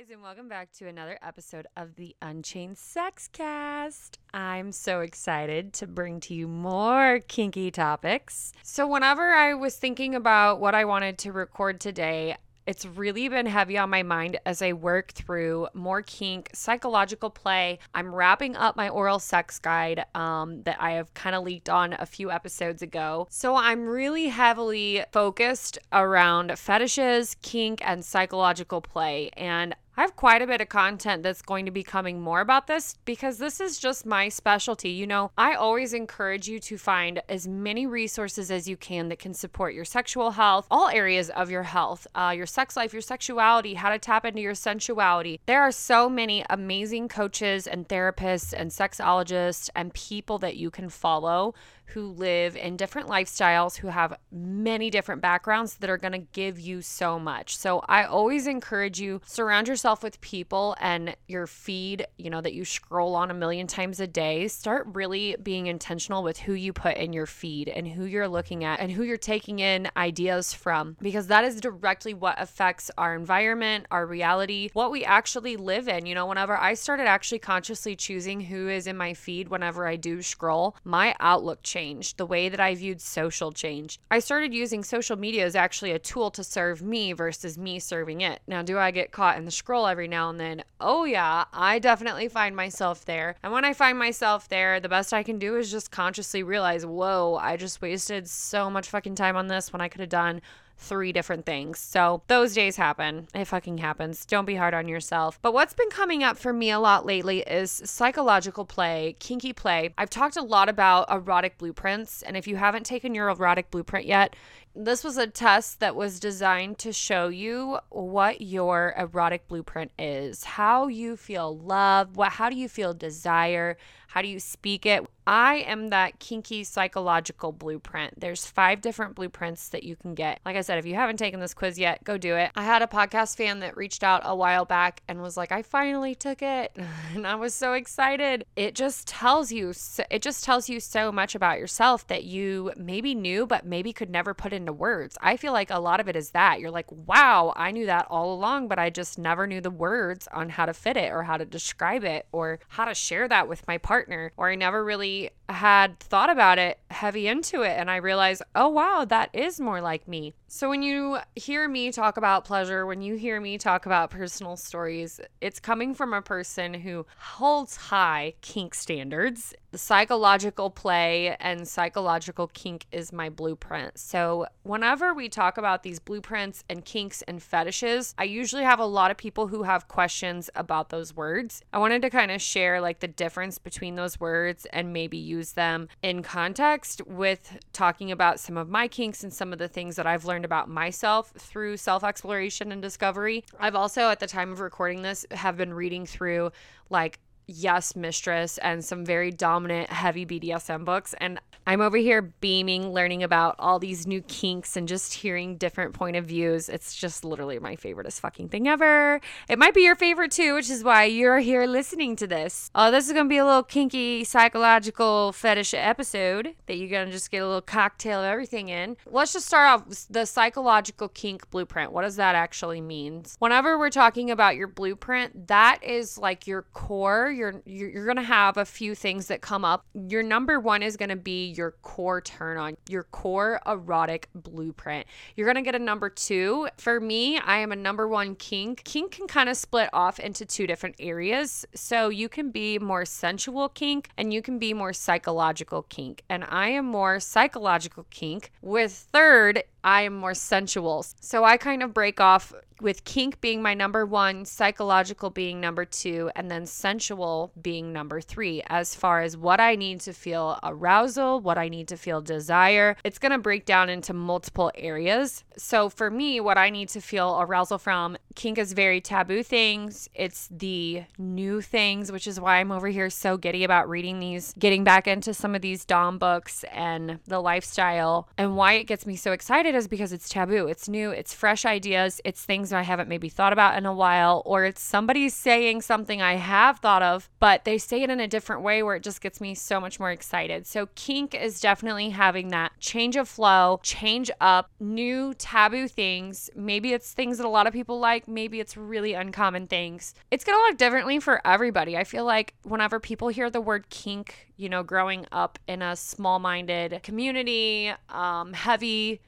guys, and welcome back to another episode of the Unchained Sex Cast. I'm so excited to bring to you more kinky topics. So, whenever I was thinking about what I wanted to record today, it's really been heavy on my mind as I work through more kink, psychological play. I'm wrapping up my oral sex guide um, that I have kind of leaked on a few episodes ago. So I'm really heavily focused around fetishes, kink, and psychological play. And I have quite a bit of content that's going to be coming more about this because this is just my specialty. You know, I always encourage you to find as many resources as you can that can support your sexual health, all areas of your health, uh, your sex life, your sexuality, how to tap into your sensuality. There are so many amazing coaches and therapists and sexologists and people that you can follow who live in different lifestyles, who have many different backgrounds that are going to give you so much. So I always encourage you surround yourself with people and your feed, you know, that you scroll on a million times a day. Start really being intentional with who you put in your feed and who you're looking at and who you're taking in ideas from because that is directly what affects our environment, our reality, what we actually live in. You know, whenever I started actually consciously choosing who is in my feed whenever I do scroll, my outlook changed the way that I viewed social change. I started using social media as actually a tool to serve me versus me serving it. Now, do I get caught in the scroll every now and then? Oh, yeah, I definitely find myself there. And when I find myself there, the best I can do is just consciously realize, whoa, I just wasted so much fucking time on this when I could have done three different things. So those days happen. It fucking happens. Don't be hard on yourself. But what's been coming up for me a lot lately is psychological play, kinky play. I've talked a lot about erotic blueprints. And if you haven't taken your erotic blueprint yet, this was a test that was designed to show you what your erotic blueprint is, how you feel love, what how do you feel desire, how do you speak it? I am that kinky psychological blueprint. There's five different blueprints that you can get. Like I said, if you haven't taken this quiz yet, go do it. I had a podcast fan that reached out a while back and was like, "I finally took it." And I was so excited. It just tells you it just tells you so much about yourself that you maybe knew but maybe could never put into words. I feel like a lot of it is that. You're like, "Wow, I knew that all along, but I just never knew the words on how to fit it or how to describe it or how to share that with my partner." Partner, or I never really had thought about it heavy into it. And I realized, oh, wow, that is more like me. So when you hear me talk about pleasure, when you hear me talk about personal stories, it's coming from a person who holds high kink standards. The psychological play and psychological kink is my blueprint. So whenever we talk about these blueprints and kinks and fetishes, I usually have a lot of people who have questions about those words. I wanted to kind of share like the difference between those words and maybe use them in context with talking about some of my kinks and some of the things that I've learned learned about myself through self exploration and discovery. I've also, at the time of recording this, have been reading through like Yes Mistress and some very dominant heavy BDSM books and I'm over here beaming learning about all these new kinks and just hearing different point of views. It's just literally my favoriteest fucking thing ever. It might be your favorite too, which is why you're here listening to this. Oh, this is to be a little kinky psychological fetish episode that you're to just get a little cocktail of everything in. Let's just start off with the psychological kink blueprint. What does that actually mean? Whenever we're talking about your blueprint, that is like your core you're you're, going to have a few things that come up. Your number one is going to be your core turn on, your core erotic blueprint. You're going to get a number two. For me, I am a number one kink. Kink can kind of split off into two different areas. So you can be more sensual kink and you can be more psychological kink. And I am more psychological kink, with third I am more sensual. So I kind of break off with kink being my number one, psychological being number two, and then sensual being number three, as far as what I need to feel arousal, what I need to feel desire. It's going to break down into multiple areas. So for me, what I need to feel arousal from, kink is very taboo things. It's the new things, which is why I'm over here so giddy about reading these, getting back into some of these Dom books and the lifestyle. And why it gets me so excited is because it's taboo, it's new, it's fresh ideas, it's things I haven't maybe thought about in a while, or it's somebody saying something I have thought of, but they say it in a different way where it just gets me so much more excited. So, kink is definitely having that change of flow, change up, new taboo things. Maybe it's things that a lot of people like, maybe it's really uncommon things. It's going to look differently for everybody. I feel like whenever people hear the word kink, you know, growing up in a small minded community, um, heavy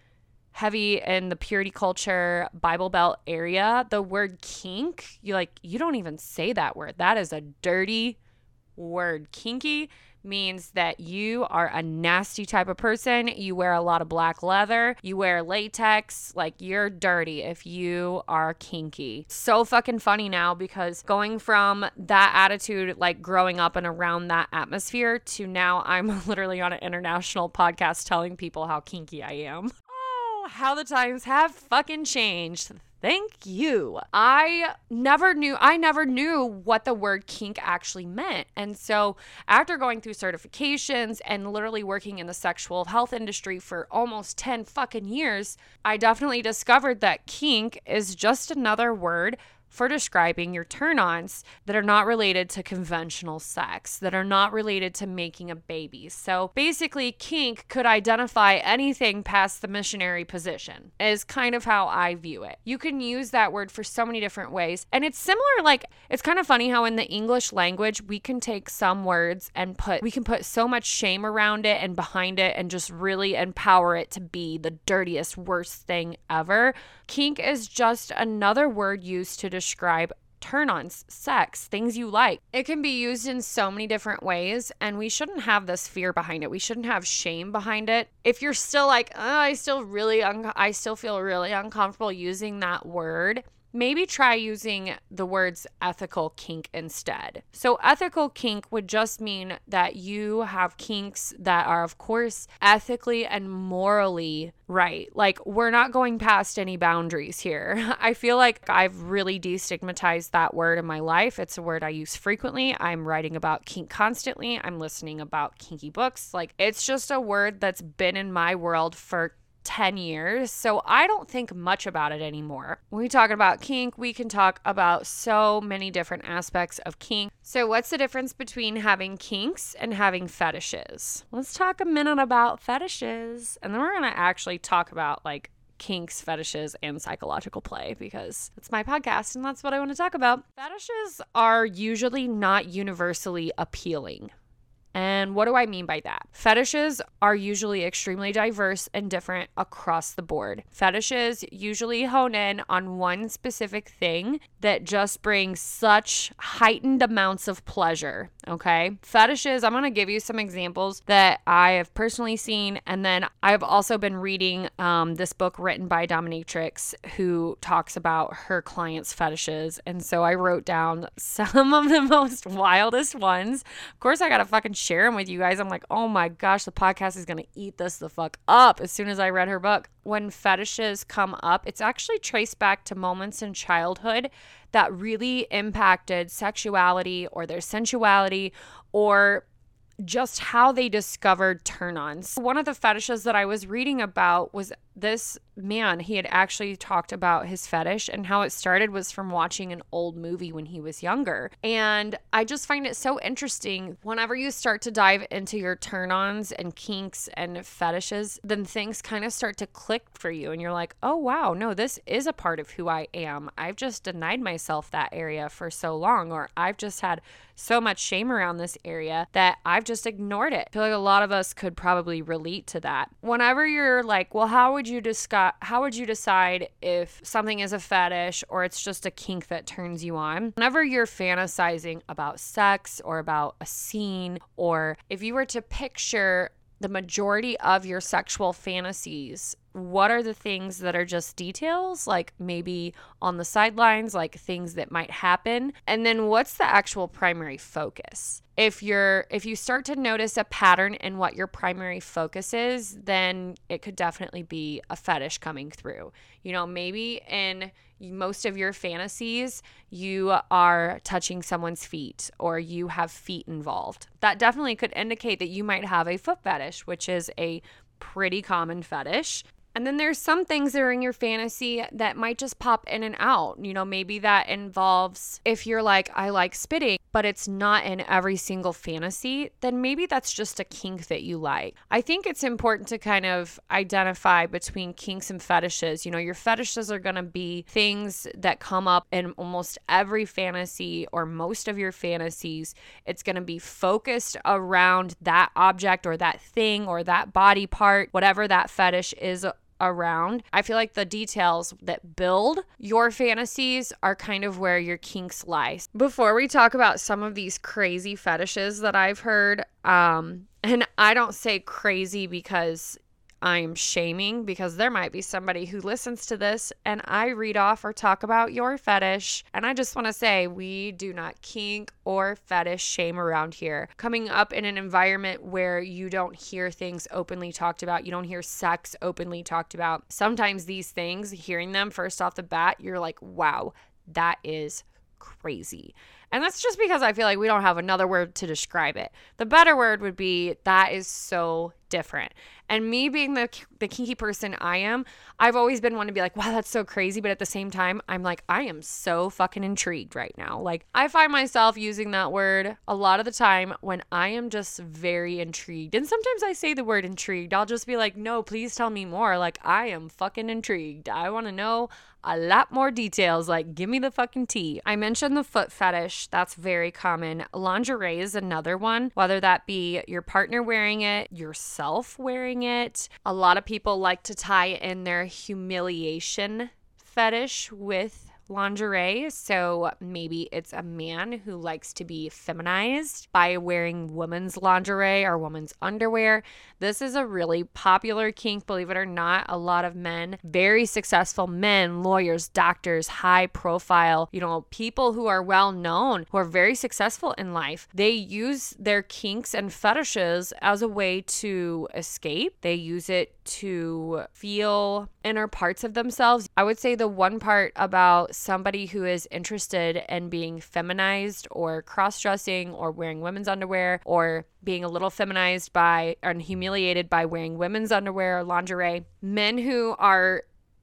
heavy in the purity culture Bible Belt area, the word kink, you like you don't even say that word. That is a dirty word. Kinky means that you are a nasty type of person. You wear a lot of black leather, you wear latex, like you're dirty if you are kinky. So fucking funny now because going from that attitude, like growing up and around that atmosphere, to now I'm literally on an international podcast telling people how kinky I am how the times have fucking changed. Thank you. I never knew I never knew what the word kink actually meant. And so after going through certifications and literally working in the sexual health industry for almost 10 fucking years, I definitely discovered that kink is just another word for describing your turn ons that are not related to conventional sex, that are not related to making a baby. So basically, kink could identify anything past the missionary position, is kind of how I view it. You can use that word for so many different ways. And it's similar, like, it's kind of funny how in the English language, we can take some words and put, we can put so much shame around it and behind it and just really empower it to be the dirtiest, worst thing ever. Kink is just another word used to describe turn ons, sex, things you like. It can be used in so many different ways, and we shouldn't have this fear behind it. We shouldn't have shame behind it. If you're still like, oh, I still really, un- I still feel really uncomfortable using that word, maybe try using the words ethical kink instead. So, ethical kink would just mean that you have kinks that are, of course, ethically and morally right. Like, we're not going past any boundaries here. I feel like I've really destigmatized that word in my life. It's a word I use frequently. I'm writing about kink constantly, I'm listening about kinky books. Like, it's just a word that's been in my world for 10 years. So I don't think much about it anymore. When we talk about kink, we can talk about so many different aspects of kink. So, what's the difference between having kinks and having fetishes? Let's talk a minute about fetishes. And then we're to actually talk about like kinks, fetishes, and psychological play because it's my podcast and that's what I want to talk about. Fetishes are usually not universally appealing. And what do I mean by that? Fetishes are usually extremely diverse and different across the board. Fetishes usually hone in on one specific thing that just brings such heightened amounts of pleasure. Okay. Fetishes, I'm going to give you some examples that I have personally seen. And then I've also been reading um, this book written by Dominatrix who talks about her clients' fetishes. And so I wrote down some of the most wildest ones. Of course, I got to fucking share them with you guys. I'm like, oh my gosh, the podcast is going to eat this the fuck up as soon as I read her book. When fetishes come up, it's actually traced back to moments in childhood that really impacted sexuality or their sensuality or just how they discovered turn ons. One of the fetishes that I was reading about was this man, he had actually talked about his fetish and how it started was from watching an old movie when he was younger. And I just find it so interesting whenever you start to dive into your turn ons and kinks and fetishes, then things kind of start to click for you. And you're like, oh, wow, no, this is a part of who I am. I've just denied myself that area for so long, or I've just had so much shame around this area that I've just ignored it. I feel like a lot of us could probably relate to that. Whenever you're like, well, how would you discuss how would you decide if something is a fetish or it's just a kink that turns you on? Whenever you're fantasizing about sex or about a scene or if you were to picture the majority of your sexual fantasies what are the things that are just details like maybe on the sidelines like things that might happen? And then what's the actual primary focus? If you're if you start to notice a pattern in what your primary focus is then it could definitely be a fetish coming through. You know maybe in most of your fantasies you are touching someone's feet or you have feet involved. That definitely could indicate that you might have a foot fetish which is a pretty common fetish and then there's some things that are in your fantasy that might just pop in and out. You know, maybe that involves if you're like, I like spitting, but it's not in every single fantasy, then maybe that's just a kink that you like. I think it's important to kind of identify between kinks and fetishes. You know, your fetishes are going to be things that come up in almost every fantasy or most of your fantasies. It's going to be focused around that object or that thing or that body part, whatever that fetish is around. I feel like the details that build your fantasies are kind of where your kinks lie. Before we talk about some of these crazy fetishes that I've heard, um, and I don't say crazy because I'm shaming because there might be somebody who listens to this and I read off or talk about your fetish. And I just want to say we do not kink or fetish shame around here. Coming up in an environment where you don't hear things openly talked about, you don't hear sex openly talked about. Sometimes these things, hearing them first off the bat, you're like, wow, that is crazy. And that's just because I feel like we don't have another word to describe it. The better word would be that is so different. And me being the the kinky person I am, I've always been one to be like, wow, that's so crazy. But at the same time, I'm like, I am so fucking intrigued right now. Like, I find myself using that word a lot of the time when I am just very intrigued. And sometimes I say the word intrigued. I'll just be like, no, please tell me more. Like, I am fucking intrigued. I want to know a lot more details. Like, give me the fucking tea. I mentioned the foot fetish. That's very common. Lingerie is another one, whether that be your partner wearing it, yourself wearing it. A lot of people like to tie in their humiliation fetish with lingerie. So maybe it's a man who likes to be feminized by wearing women's lingerie or women's underwear. This is a really popular kink, believe it or not. A lot of men, very successful men, lawyers, doctors, high profile, you know, people who are well known, who are very successful in life, they use their kinks and fetishes as a way to escape. They use it to feel inner parts of themselves. I would say the one part about somebody who is interested in being feminized or cross dressing or wearing women's underwear or being a little feminized by and humiliated by wearing women's underwear or lingerie, men who are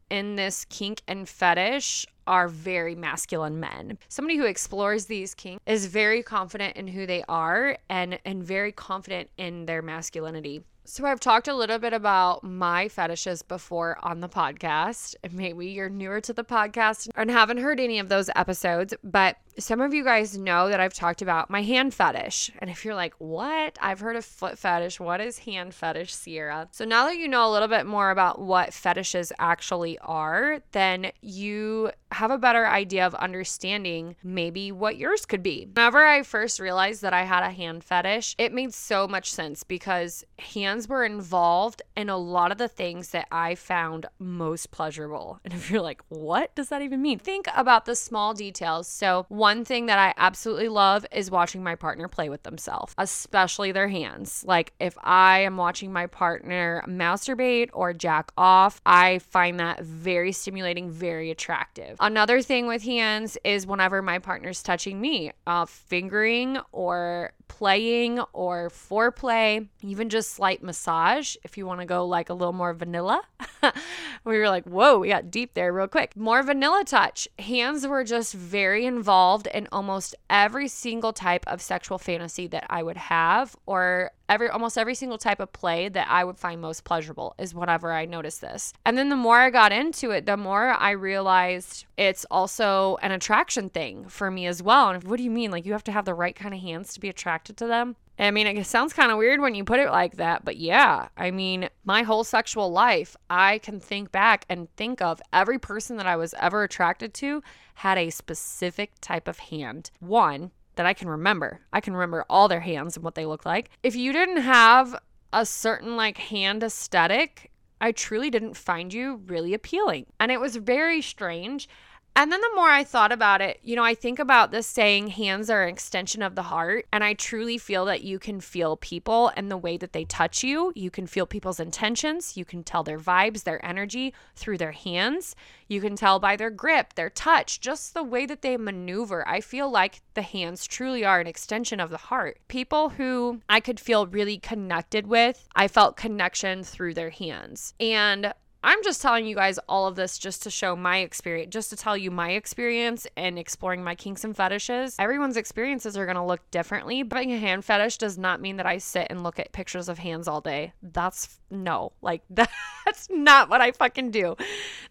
in this kink and fetish are very masculine men. Somebody who explores these kinks is very confident in who they are and and very confident in their masculinity. So, I've talked a little bit about my fetishes before on the podcast. Maybe you're newer to the podcast and haven't heard any of those episodes, but some of you guys know that I've talked about my hand fetish. And if you're like, what? I've heard of foot fetish. What is hand fetish, Sierra? So now that you know a little bit more about what fetishes actually are, then you have a better idea of understanding maybe what yours could be. Whenever I first realized that I had a hand fetish, it made so much sense because hands were involved in a lot of the things that I found most pleasurable. And if you're like, what does that even mean? Think about the small details. So, one thing that I absolutely love is watching my partner play with themselves, especially their hands. Like if I am watching my partner masturbate or jack off, I find that very stimulating, very attractive. Another thing with hands is whenever my partner's touching me, uh, fingering or playing or foreplay, even just slight massage if you want to go like a little more vanilla. we were like, whoa, we got deep there real quick. More vanilla touch. Hands were just very involved in almost every single type of sexual fantasy that I would have or every almost every single type of play that I would find most pleasurable is whenever I noticed this. And then the more I got into it, the more I realized it's also an attraction thing for me as well. And what do you mean? Like you have to have the right kind of hands to be attracted to them? I mean, it sounds kind of weird when you put it like that, but yeah, I mean, my whole sexual life, I can think back and think of every person that I was ever attracted to had a specific type of hand. One that I can remember. I can remember all their hands and what they look like. If you didn't have a certain like hand aesthetic, I truly didn't find you really appealing. And it was very strange. And then the more I thought about it, you know, I think about this saying, hands are an extension of the heart. And I truly feel that you can feel people and the way that they touch you. You can feel people's intentions. You can tell their vibes, their energy through their hands. You can tell by their grip, their touch, just the way that they maneuver. I feel like the hands truly are an extension of the heart. People who I could feel really connected with, I felt connection through their hands. And I'm just telling you guys all of this just to show my experience, just to tell you my experience in exploring my kinks and fetishes. Everyone's experiences are going to look differently. But having a hand fetish does not mean that I sit and look at pictures of hands all day. That's no, like that's not what I fucking do.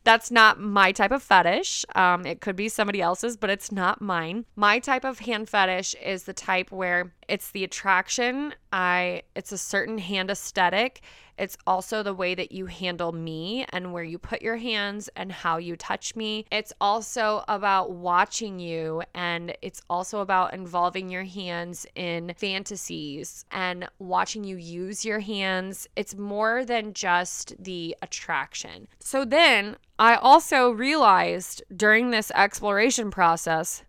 That's not my type of fetish. Um, it could be somebody else's, but it's not mine. My type of hand fetish is the type where it's the attraction. I it's a certain hand aesthetic it's also the way that you handle me and where you put your hands and how you touch me. It's also about watching you and it's also about involving your hands in fantasies and watching you use your hands. It's more than just the attraction. So then I also realized during this exploration process,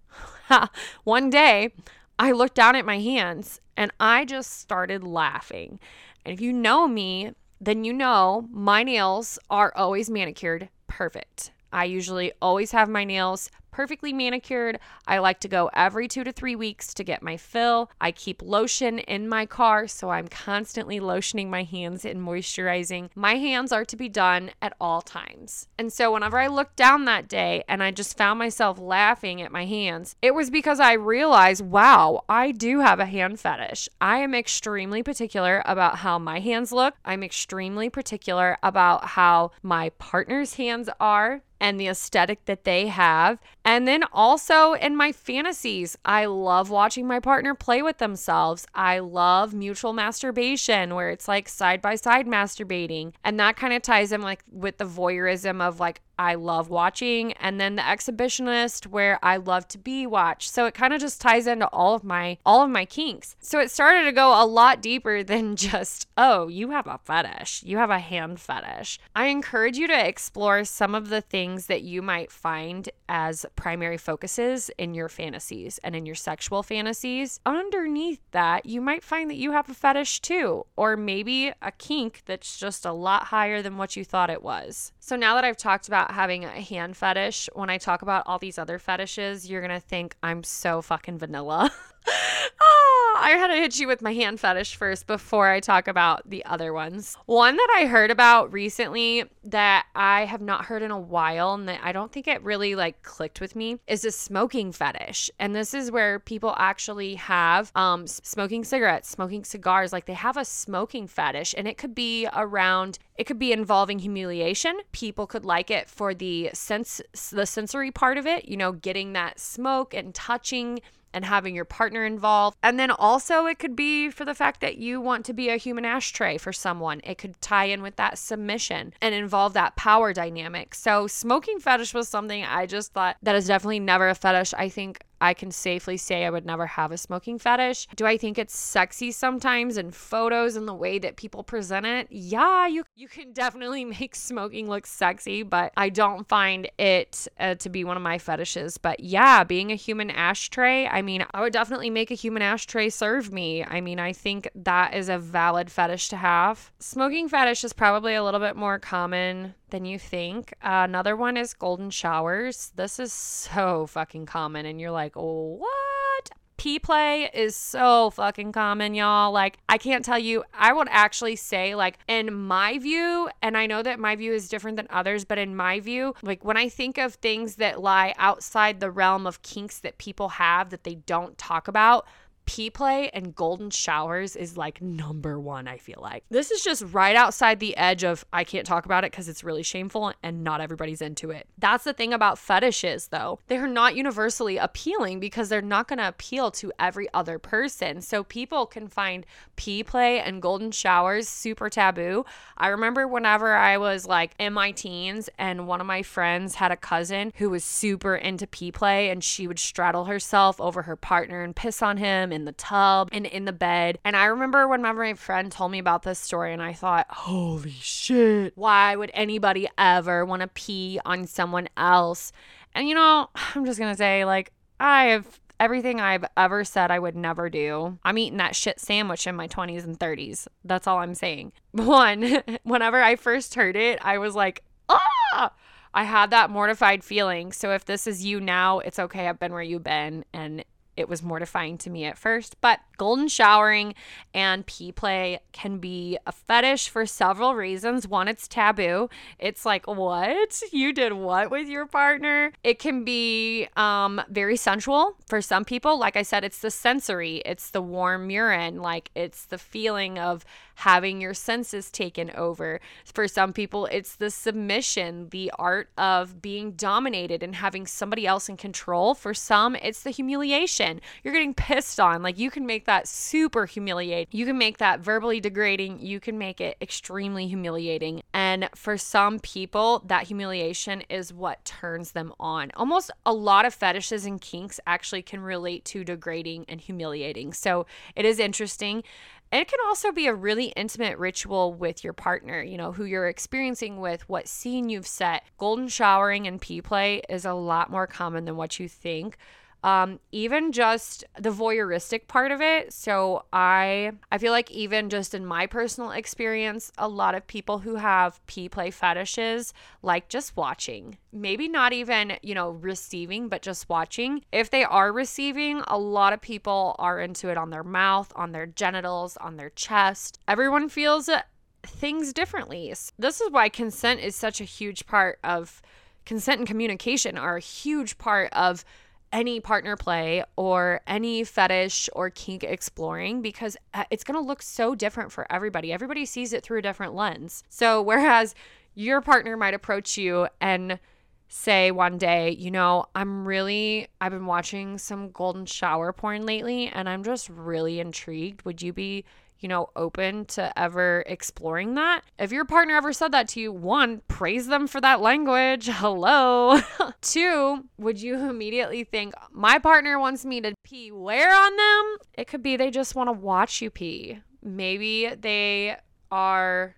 one day I looked down at my hands and I just started laughing. And if you know me, then you know my nails are always manicured perfect. I usually always have my nails perfectly manicured. I like to go every two to three weeks to get my fill. I keep lotion in my car, so I'm constantly lotioning my hands and moisturizing. My hands are to be done at all times. And so whenever I looked down that day and I just found myself laughing at my hands, it was because I realized, wow, I do have a hand fetish. I am extremely particular about how my hands look. I'm extremely particular about how my partner's hands are and the aesthetic that they have. And then also in my fantasies, I love watching my partner play with themselves. I love mutual masturbation where it's like side by side masturbating. And that kind of ties in like with the voyeurism of like I love watching, and then the exhibitionist where I love to be watched. So it kind of just ties into all of my all of my kinks. So it started to go a lot deeper than just, oh, you have a fetish. You have a hand fetish. I encourage you to explore some of the things that you might find as primary focuses in your fantasies and in your sexual fantasies. Underneath that, you might find that you have a fetish too, or maybe a kink that's just a lot higher than what you thought it was. So now that I've talked about having a hand fetish, when I talk about all these other fetishes, you're going to think I'm so fucking vanilla. oh, I had to hit you with my hand fetish first before I talk about the other ones. One that I heard about recently that I have not heard in a while and that I don't think it really like clicked with me is a smoking fetish. And this is where people actually have um smoking cigarettes, smoking cigars, like they have a smoking fetish and it could be around it could be involving humiliation. People could like it for the sense the sensory part of it, you know, getting that smoke and touching and having your partner involved. And then also, it could be for the fact that you want to be a human ashtray for someone. It could tie in with that submission and involve that power dynamic. So, smoking fetish was something I just thought that is definitely never a fetish. I think I can safely say I would never have a smoking fetish. Do I think it's sexy sometimes in photos and the way that people present it? Yeah, you you can definitely make smoking look sexy, but I don't find it uh, to be one of my fetishes. But yeah, being a human ashtray, I mean, I would definitely make a human ashtray serve me. I mean, I think that is a valid fetish to have. Smoking fetish is probably a little bit more common than you think. Uh, another one is golden showers. This is so fucking common, and you're like, oh, what? pee play is so fucking common, y'all. Like, I can't tell you, I would actually say, like, in my view, and I know that my view is different than others, but in my view, like, when I think of things that lie outside the realm of kinks that people have that they don't talk about, pee play and golden showers is like number one, I feel like. This is just right outside the edge of I can't talk about it because it's really shameful and not everybody's into it. That's the thing about fetishes, though. They're not universally appealing because they're not going to appeal to every other person. So people can find pee play and golden showers super taboo. I remember whenever I was like in my teens and one of my friends had a cousin who was super into pee play and she would straddle herself over her partner and piss on him in the tub and in the bed. And I remember whenever my friend told me about this story and I thought, holy shit, why would anybody ever want to pee on someone else? And you know, I'm just to say, like, I have everything I've ever said I would never do. I'm eating that shit sandwich in my 20s and 30s. That's all I'm saying. One, whenever I first heard it, I was like, ah! I had that mortified feeling. So if this is you now, it's okay. I've been where you've been and it was mortifying to me at first, but golden showering and pee play can be a fetish for several reasons. One, it's taboo. It's like, what? You did what with your partner? It can be um, very sensual for some people. Like I said, it's the sensory, it's the warm urine, like it's the feeling of having your senses taken over. For some people, it's the submission, the art of being dominated and having somebody else in control. For some, it's the humiliation. You're getting pissed on. Like you can make that super humiliating. You can make that verbally degrading. You can make it extremely humiliating. And for some people, that humiliation is what turns them on. Almost a lot of fetishes and kinks actually can relate to degrading and humiliating. So it is interesting. It can also be a really intimate ritual with your partner, you know, who you're experiencing with, what scene you've set. Golden showering and pee play is a lot more common than what you think um, even just the voyeuristic part of it. So i i feel like even just in my personal experience a lot of people who have pee play fetishes like just watching. Maybe not even you know receiving but just watching. If they are receiving a lot of people are into it on their mouth on their genitals on their chest. Everyone feels things differently. This is why consent is such a huge part of consent and communication are a huge part of any partner play or any fetish or kink exploring because uh, it's going to look so different for everybody. Everybody sees it through a different lens. So, whereas your partner might approach you and say one day, you know, I'm really, I've been watching some golden shower porn lately and I'm just really intrigued. Would you be you know, open to ever exploring that. If your partner ever said that to you, one, praise them for that language. Hello. Two, would you immediately think, my partner wants me to pee where on them? It could be they just want to watch you pee. Maybe they are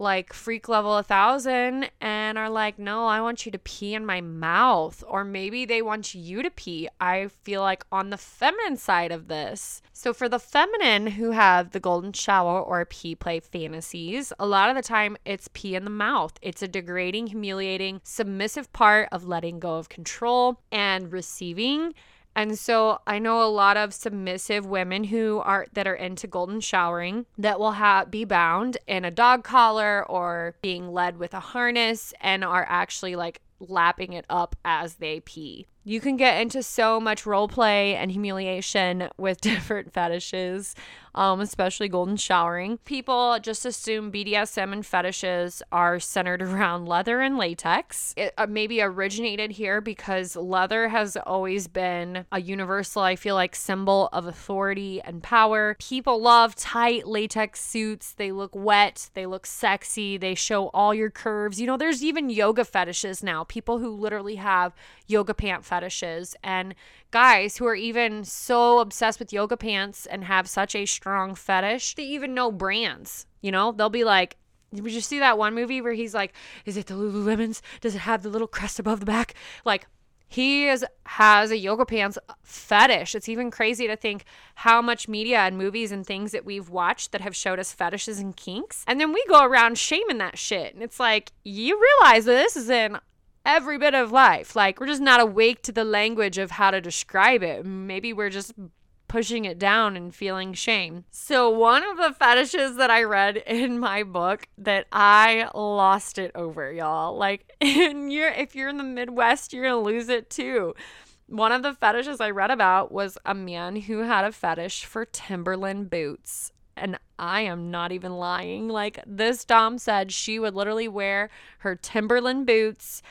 like freak level a thousand and are like, no, I want you to pee in my mouth. Or maybe they want you to pee. I feel like on the feminine side of this. So for the feminine who have the golden shower or pee play fantasies, a lot of the time it's pee in the mouth. It's a degrading, humiliating, submissive part of letting go of control and receiving and so I know a lot of submissive women who are that are into golden showering that will have be bound in a dog collar or being led with a harness and are actually like lapping it up as they pee. You can get into so much role play and humiliation with different fetishes, um, especially golden showering. People just assume BDSM and fetishes are centered around leather and latex. It uh, maybe originated here because leather has always been a universal, I feel like, symbol of authority and power. People love tight latex suits. They look wet, they look sexy, they show all your curves. You know, there's even yoga fetishes now. People who literally have yoga pant fetishes and guys who are even so obsessed with yoga pants and have such a strong fetish, they even know brands. You know, they'll be like, did you see that one movie where he's like, is it the Lululemons? Does it have the little crest above the back? Like, he is, has a yoga pants fetish. It's even crazy to think how much media and movies and things that we've watched that have showed us fetishes and kinks. And then we go around shaming that shit. And it's like, you realize that this is in every bit of life. Like, we're just not awake to the language of how to describe it. Maybe we're just pushing it down and feeling shame. So, one of the fetishes that I read in my book that I lost it over, y'all. Like, if you're in the Midwest, you're gonna lose it too. One of the fetishes I read about was a man who had a fetish for Timberland boots. And I am not even lying. Like this Dom said, she would literally wear her Timberland boots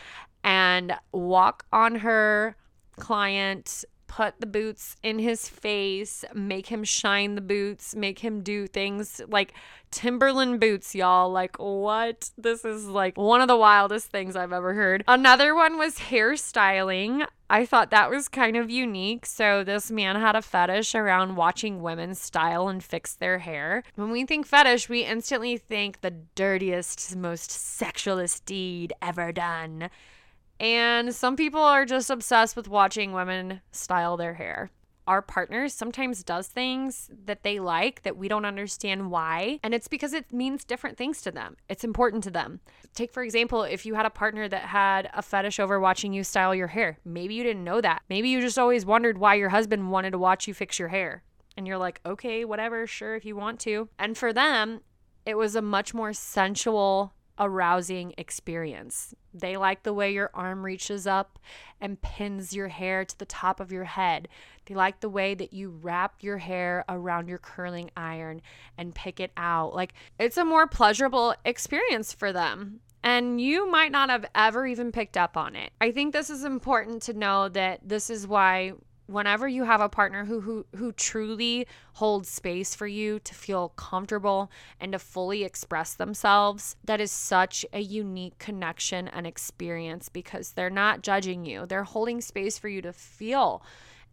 and walk on her client put the boots in his face, make him shine the boots, make him do things like Timberland boots, y'all. Like, what? This is like one of the wildest things I've ever heard. Another one was hairstyling. I thought that was kind of unique. So, this man had a fetish around watching women style and fix their hair. When we think fetish, we instantly think the dirtiest, most sexualist deed ever done. And some people are just obsessed with watching women style their hair. Our partners sometimes does things that they like that we don't understand why, and it's because it means different things to them. It's important to them. Take for example, if you had a partner that had a fetish over watching you style your hair. Maybe you didn't know that. Maybe you just always wondered why your husband wanted to watch you fix your hair. And you're like, "Okay, whatever, sure if you want to." And for them, it was a much more sensual arousing experience. They like the way your arm reaches up and pins your hair to the top of your head. They like the way that you wrap your hair around your curling iron and pick it out. Like it's a more pleasurable experience for them. And you might not have ever even picked up on it. I think this is important to know that this is why whenever you have a partner who who who truly holds space for you to feel comfortable and to fully express themselves that is such a unique connection and experience because they're not judging you they're holding space for you to feel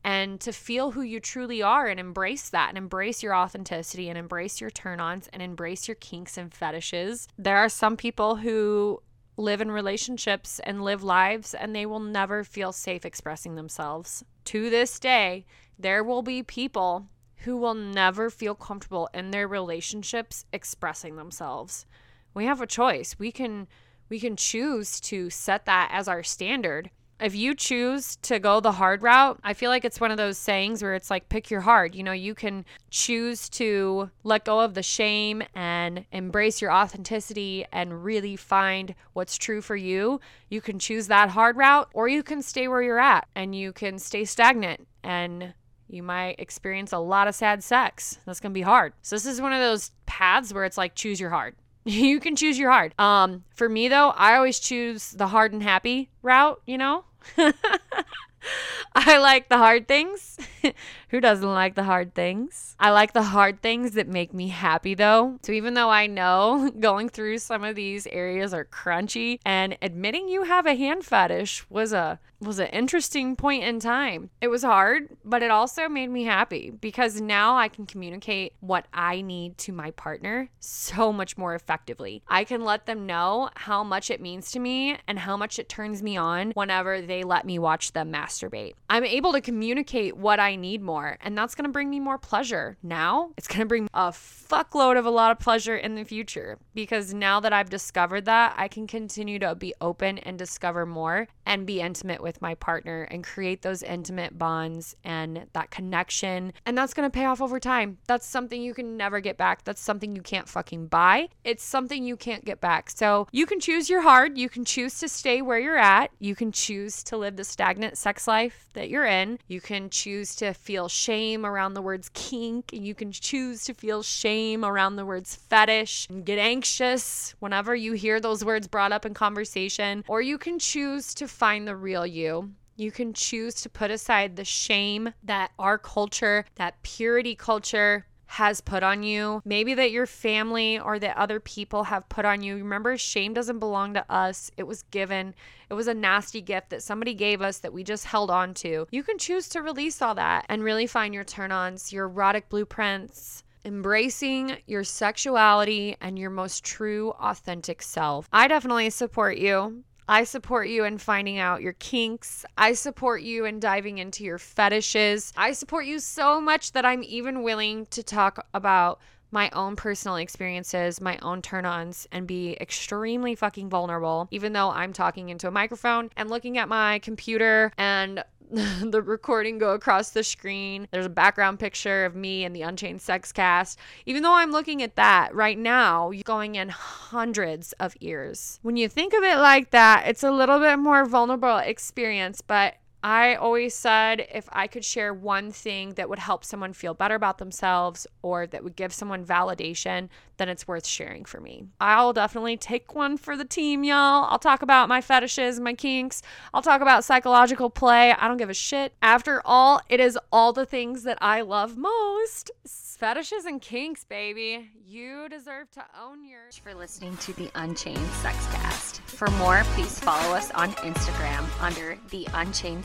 and to feel who you truly are and embrace that and embrace your authenticity and embrace your turn ons and embrace your kinks and fetishes. There are some people who live in relationships and live lives and they will never feel safe expressing themselves to this day, there will be people who will never feel comfortable in their relationships expressing themselves. We have a choice. We can we can choose to set that as our standard if you choose to go the hard route, I feel like it's one of those sayings where it's like pick your heart. You know, you can choose to let go of the shame and embrace your authenticity and really find what's true for you. You can choose that hard route, or you can stay where you're at and you can stay stagnant and you might experience a lot of sad sex. That's going to be hard. So this is one of those paths where it's like choose your heart. you can choose your hard. Um, for me though, I always choose the hard and happy route, you know? I like the hard things. Who doesn't like the hard things? I like the hard things that make me happy though. So even though I know going through some of these areas are crunchy and admitting you have a hand fetish was a was an interesting point in time. It was hard, but it also made me happy because now I can communicate what I need to my partner so much more effectively. I can let them know how much it means to me and how much it turns me on whenever they let me watch them masturbate. I'm able to communicate what I need more, and that's going to bring me more pleasure. Now, it's going to bring a fuckload of a lot of pleasure in the future because now that I've discovered that, I can continue to be open and discover more and be intimate with my partner and create those intimate bonds and that connection. And that's going to pay off over time. That's something you can never get back. That's something you can't fucking buy. It's something you can't get back. So you can choose your hard. You can choose to stay where you're at. You can choose to live the stagnant sex life that you're in. You can choose to feel shame around the words kink. You can choose to feel shame around the words fetish and get anxious whenever you hear those words brought up in conversation. Or you can choose to find the real you. You can choose to put aside the shame that our culture, that purity culture, has put on you, maybe that your family or that other people have put on you. Remember, shame doesn't belong to us. It was given, it was a nasty gift that somebody gave us that we just held on to. You can choose to release all that and really find your turn ons, your erotic blueprints, embracing your sexuality and your most true, authentic self. I definitely support you. I support you in finding out your kinks. I support you in diving into your fetishes. I support you so much that I'm even willing to talk about my own personal experiences, my own turn ons, and be extremely fucking vulnerable, even though I'm talking into a microphone and looking at my computer and the recording go across the screen. There's a background picture of me and the Unchained Sex Cast. Even though I'm looking at that right now, you're going in hundreds of ears. When you think of it like that, it's a little bit more vulnerable experience, but I always said if I could share one thing that would help someone feel better about themselves or that would give someone validation, then it's worth sharing for me. I'll definitely take one for the team, y'all. I'll talk about my fetishes, my kinks. I'll talk about psychological play. I don't give a shit. After all, it is all the things that I love most. Fetishes and kinks, baby. You deserve to own your. For listening to the Unchained Sexcast. For more, please follow us on Instagram under the Unchained